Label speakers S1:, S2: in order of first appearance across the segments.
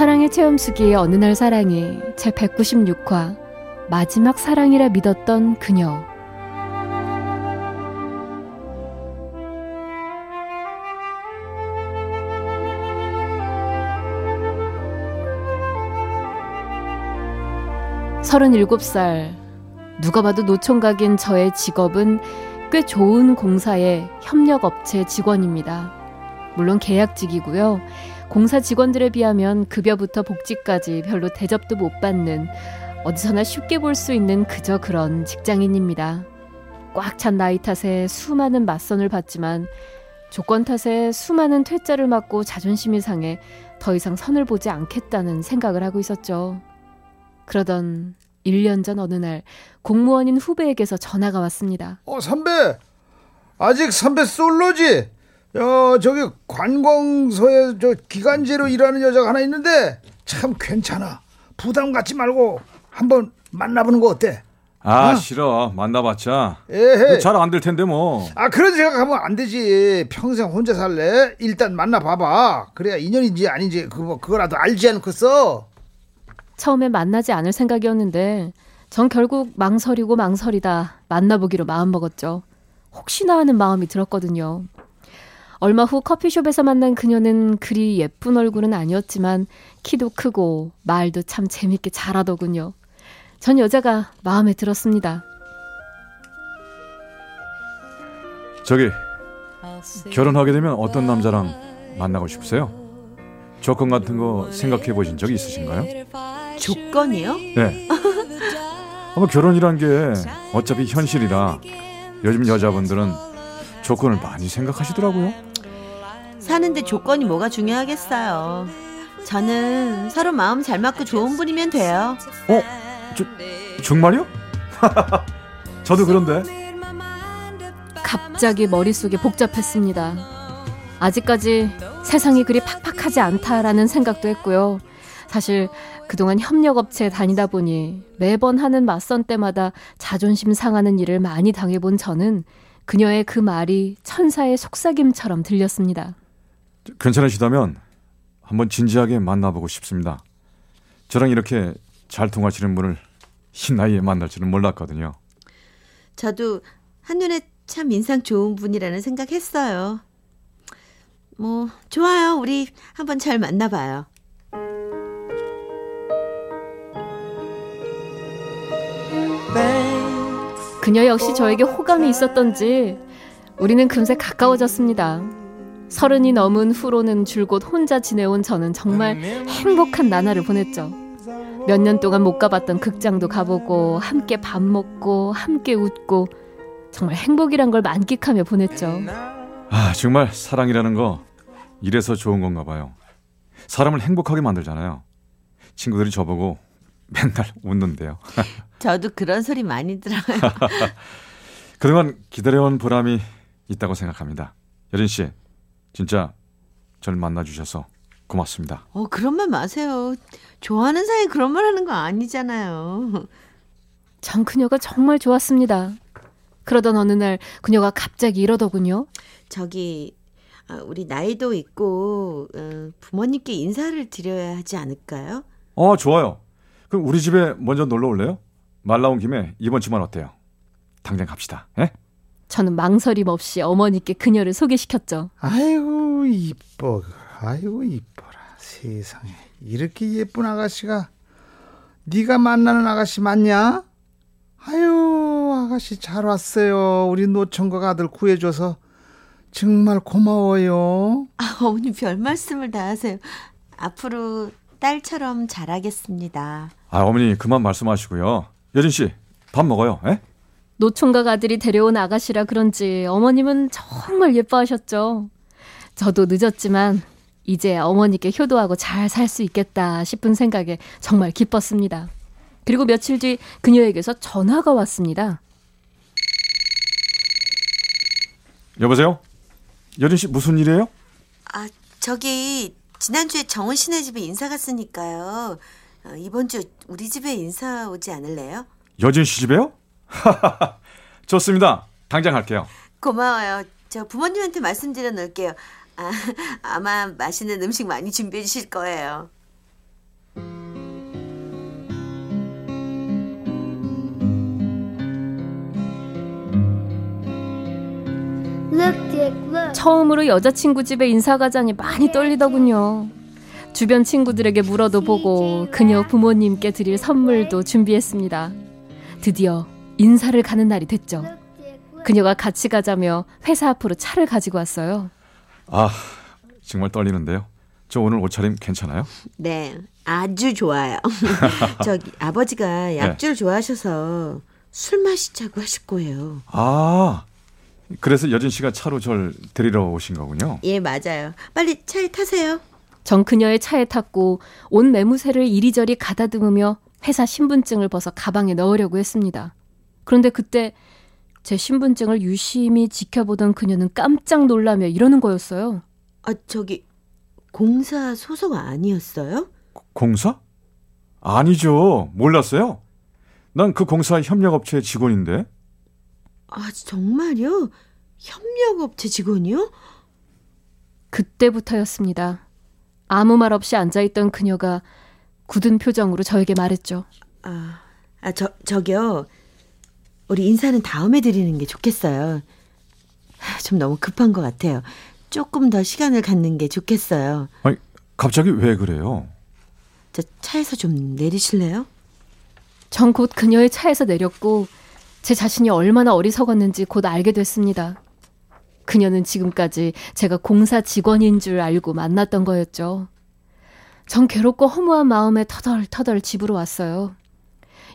S1: 사랑의 체험수기의 어느 날 사랑이 제 196화 마지막 사랑이라 믿었던 그녀 서른일곱 살 누가 봐도 노총각인 저의 직업은 꽤 좋은 공사의 협력업체 직원입니다. 물론 계약직이고요. 공사 직원들에 비하면 급여부터 복지까지 별로 대접도 못 받는 어디서나 쉽게 볼 수 있는 그저 그런 직장인입니다. 꽉 찬 나이 탓에 수많은 맞선을 받지만 조건 탓에 수많은 퇴짜를 맞고 자존심이 상해 더 이상 선을 보지 않겠다는 생각을 하고 있었죠. 그러던 1년 전 어느 날 공무원인 후배에게서 전화가 왔습니다.
S2: 어, 선배! 아직 선배 솔로지? 어, 저기 관공서에 저 기간제로 일하는 여자가 하나 있는데 참 괜찮아. 부담 갖지 말고 한번 만나보는 거 어때?
S3: 아
S2: 어?
S3: 싫어 만나봤자
S2: 에헤.
S3: 잘안 될 텐데
S2: 뭐아 그런 생각하면 안 되지. 평생 혼자 살래? 일단 만나봐봐. 그래야 인연인지 아닌지 그거 그거라도 알지 않겠어?
S1: 처음엔 만나지 않을 생각이었는데 전 결국 망설이고 망설이다 만나보기로 마음먹었죠. 혹시나 하는 마음이 들었거든요. 얼마 후 커피숍에서 만난 그녀는 그리 예쁜 얼굴은 아니었지만 키도 크고 말도 참 재밌게 잘하더군요. 전 여자가 마음에 들었습니다.
S3: 저기 결혼하게 되면 어떤 남자랑 만나고 싶으세요? 조건 같은 거 생각해 보신 적 있으신가요?
S4: 조건이요?
S3: 네. 아마 결혼이란 게 어차피 현실이라 요즘 여자분들은 조건을 많이 생각하시더라고요.
S4: 사는데 조건이 뭐가 중요하겠어요. 저는 서로 마음 잘 맞고 좋은 분이면 돼요.
S3: 어? 저, 정말요? 저도 그런데.
S1: 갑자기 머릿속에 복잡했습니다. 아직까지 세상이 그리 팍팍하지 않다라는 생각도 했고요. 사실 그동안 협력업체에 다니다 보니 매번 하는 맞선 때마다 자존심 상하는 일을 많이 당해본 저는 그녀의 그 말이 천사의 속삭임처럼 들렸습니다.
S3: 괜찮으시다면 한번 진지하게 만나보고 싶습니다. 저랑 이렇게 잘 통하시는 분을 이 나이에 만날 줄은 몰랐거든요.
S4: 저도 한눈에 참 인상 좋은 분이라는 생각했어요. 뭐 좋아요. 우리 한번 잘 만나봐요.
S1: 그녀 역시 저에게 호감이 있었던지 우리는 금세 가까워졌습니다. 서른이 넘은 후로는 줄곧 혼자 지내온 저는 정말 행복한 나날을 보냈죠. 몇 년 동안 못 가봤던 극장도 가보고 함께 밥 먹고 함께 웃고 정말 행복이란 걸 만끽하며 보냈죠.
S3: 아, 정말 사랑이라는 거 이래서 좋은 건가 봐요. 사람을 행복하게 만들잖아요. 친구들이 저보고 맨날 웃는데요.
S4: 저도 그런 소리 많이 들어요.
S3: 그동안 기다려온 보람이 있다고 생각합니다. 여린 씨, 진짜 저를 만나주셔서 고맙습니다.
S4: 어 그런 말 마세요. 좋아하는 사이 그런 말 하는 거 아니잖아요.
S1: 전 그녀가 정말 좋았습니다. 그러던 어느 날 그녀가 갑자기 이러더군요.
S4: 저기 아, 우리 나이도 있고 어, 부모님께 인사를 드려야 하지 않을까요?
S3: 어, 좋아요. 그럼 우리 집에 먼저 놀러 올래요? 말 나온 김에 이번 주만 어때요? 당장 갑시다. 예?
S1: 저는 망설임 없이 어머니께 그녀를 소개시켰죠.
S2: 아이고 이뻐. 아이고 이뻐라. 세상에 이렇게 예쁜 아가씨가 네가 만나는 아가씨 맞냐? 아유 아가씨 잘 왔어요. 우리 노총각 아들 구해줘서 정말 고마워요.
S4: 아, 어머니 별 말씀을 다 하세요. 앞으로 딸처럼 잘하겠습니다.
S3: 아, 어머니 그만 말씀하시고요. 여진 씨, 밥 먹어요. 예?
S1: 노총각 아들이 데려온 아가씨라 그런지 어머님은 정말 예뻐하셨죠. 저도 늦었지만 이제 어머니께 효도하고 잘 살 수 있겠다 싶은 생각에 정말 기뻤습니다. 그리고 며칠 뒤 그녀에게서 전화가 왔습니다.
S3: 여보세요? 여진 씨 무슨 일이에요?
S4: 아, 저기 지난주에 정은 씨네 집에 인사 갔으니까요. 어, 이번 주 우리 집에 인사 오지 않을래요?
S3: 여진 씨 집에요? 좋습니다. 당장 갈게요.
S4: 고마워요. 저 부모님한테 말씀드려 놓을게요. 아, 아마 맛있는 음식 많이 준비해 주실 거예요.
S1: 처음으로 여자친구 집에 인사 가자니 많이 떨리더군요. 주변 친구들에게 물어도 보고 그녀 부모님께 드릴 선물도 준비했습니다. 드디어 인사를 가는 날이 됐죠. 그녀가 같이 가자며 회사 앞으로 차를 가지고 왔어요.
S3: 아, 정말 떨리는데요. 저 오늘 옷차림 괜찮아요?
S4: 네, 아주 좋아요. 저기 아버지가 약주를 좋아하셔서 술 마시자고 하실 거예요.
S3: 아, 그래서 여진 씨가 차로 절 데리러 오신 거군요.
S4: 예, 맞아요. 빨리 차에 타세요.
S1: 전 그녀의 차에 탔고 온 매무새를 이리저리 가다듬으며 회사 신분증을 벗어 가방에 넣으려고 했습니다. 그런데 그때 제 신분증을 유심히 지켜보던 그녀는 깜짝 놀라며 이러는 거였어요.
S4: 아, 저기 공사 소속 아니었어요?
S3: 공사? 아니죠. 몰랐어요. 난 그 공사 협력업체 직원인데.
S4: 아, 정말요? 협력업체 직원이요?
S1: 그때부터였습니다. 아무 말 없이 앉아있던 그녀가 굳은 표정으로 저에게 말했죠.
S4: 아, 아, 저, 저기요. 우리 인사는 다음에 드리는 게 좋겠어요. 좀 너무 급한 것 같아요. 조금 더 시간을 갖는 게 좋겠어요.
S3: 아니, 갑자기 왜 그래요?
S4: 저 차에서 좀 내리실래요?
S1: 전 곧 그녀의 차에서 내렸고 제 자신이 얼마나 어리석었는지 곧 알게 됐습니다. 그녀는 지금까지 제가 공사 직원인 줄 알고 만났던 거였죠. 전 괴롭고 허무한 마음에 터덜터덜 집으로 왔어요.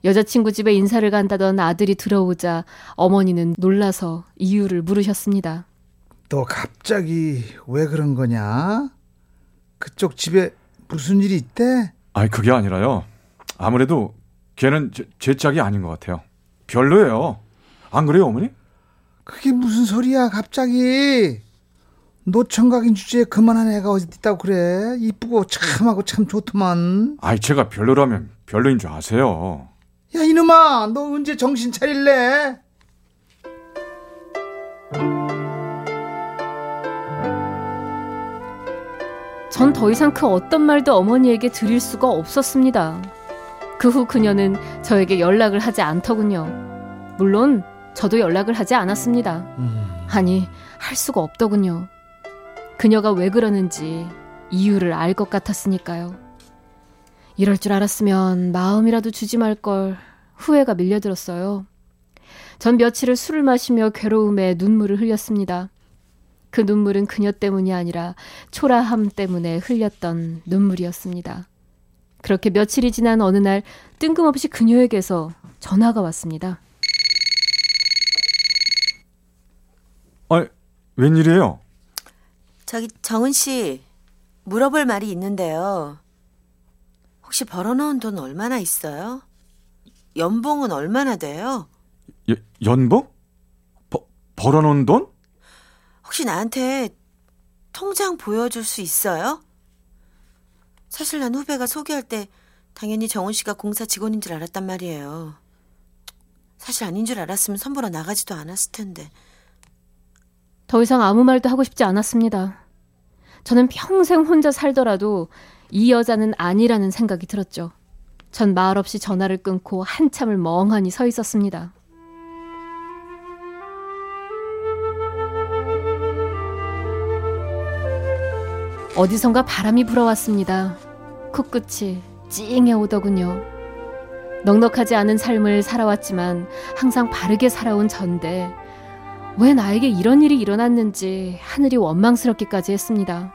S1: 여자친구 집에 인사를 간다던 아들이 들어오자 어머니는 놀라서 이유를 물으셨습니다.
S2: 너 갑자기 왜 그런 거냐? 그쪽 집에 무슨 일이 있대?
S3: 아니, 그게 아니라요. 아무래도 걔는 제, 제 짝이 아닌 것 같아요. 별로예요. 안 그래요, 어머니?
S2: 그게 무슨 소리야, 갑자기. 노청각인 주제에 그만한 애가 어디 있다고 그래. 이쁘고 참하고 참 좋더만.
S3: 아이, 제가 별로라면 별로인 줄 아세요.
S2: 야, 이놈아, 너 언제 정신 차릴래?
S1: 전 더 이상 그 어떤 말도 어머니에게 드릴 수가 없었습니다. 그 후 그녀는 저에게 연락을 하지 않더군요. 물론 저도 연락을 하지 않았습니다. 아니, 할 수가 없더군요. 그녀가 왜 그러는지 이유를 알 것 같았으니까요. 이럴 줄 알았으면 마음이라도 주지 말 걸 후회가 밀려들었어요. 전 며칠을 술을 마시며 괴로움에 눈물을 흘렸습니다. 그 눈물은 그녀 때문이 아니라 초라함 때문에 흘렸던 눈물이었습니다. 그렇게 며칠이 지난 어느 날 뜬금없이 그녀에게서 전화가 왔습니다.
S3: 아, 웬일이에요?
S4: 저기 정은 씨 물어볼 말이 있는데요. 혹시 벌어놓은 돈 얼마나 있어요? 연봉은 얼마나 돼요?
S3: 여, 연봉? 버, 벌어놓은 돈?
S4: 혹시 나한테 통장 보여줄 수 있어요? 사실 난 후배가 소개할 때 당연히 정은 씨가 공사 직원인 줄 알았단 말이에요. 사실 아닌 줄 알았으면 선보러 나가지도 않았을 텐데.
S1: 더 이상 아무 말도 하고 싶지 않았습니다. 저는 평생 혼자 살더라도 이 여자는 아니라는 생각이 들었죠. 전 말없이 전화를 끊고 한참을 멍하니 서 있었습니다. 어디선가 바람이 불어왔습니다. 코끝이 찡해 오더군요. 넉넉하지 않은 삶을 살아왔지만 항상 바르게 살아온 전데 왜 나에게 이런 일이 일어났는지 하늘이 원망스럽기까지 했습니다.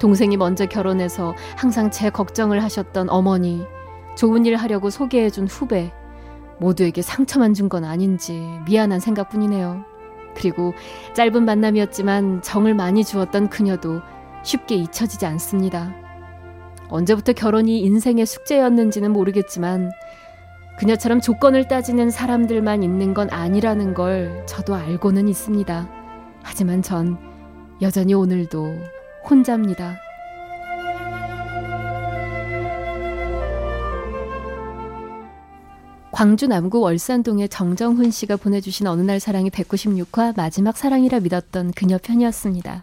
S1: 동생이 먼저 결혼해서 항상 제 걱정을 하셨던 어머니, 좋은 일 하려고 소개해준 후배, 모두에게 상처만 준 건 아닌지 미안한 생각뿐이네요. 그리고 짧은 만남이었지만 정을 많이 주었던 그녀도 쉽게 잊혀지지 않습니다. 언제부터 결혼이 인생의 숙제였는지는 모르겠지만 그녀처럼 조건을 따지는 사람들만 있는 건 아니라는 걸 저도 알고는 있습니다. 하지만 전 여전히 오늘도 혼자입니다. 광주 남구 월산동의 정정훈 씨가 보내주신 어느 날 사랑이 196화 마지막 사랑이라 믿었던 그녀 편이었습니다.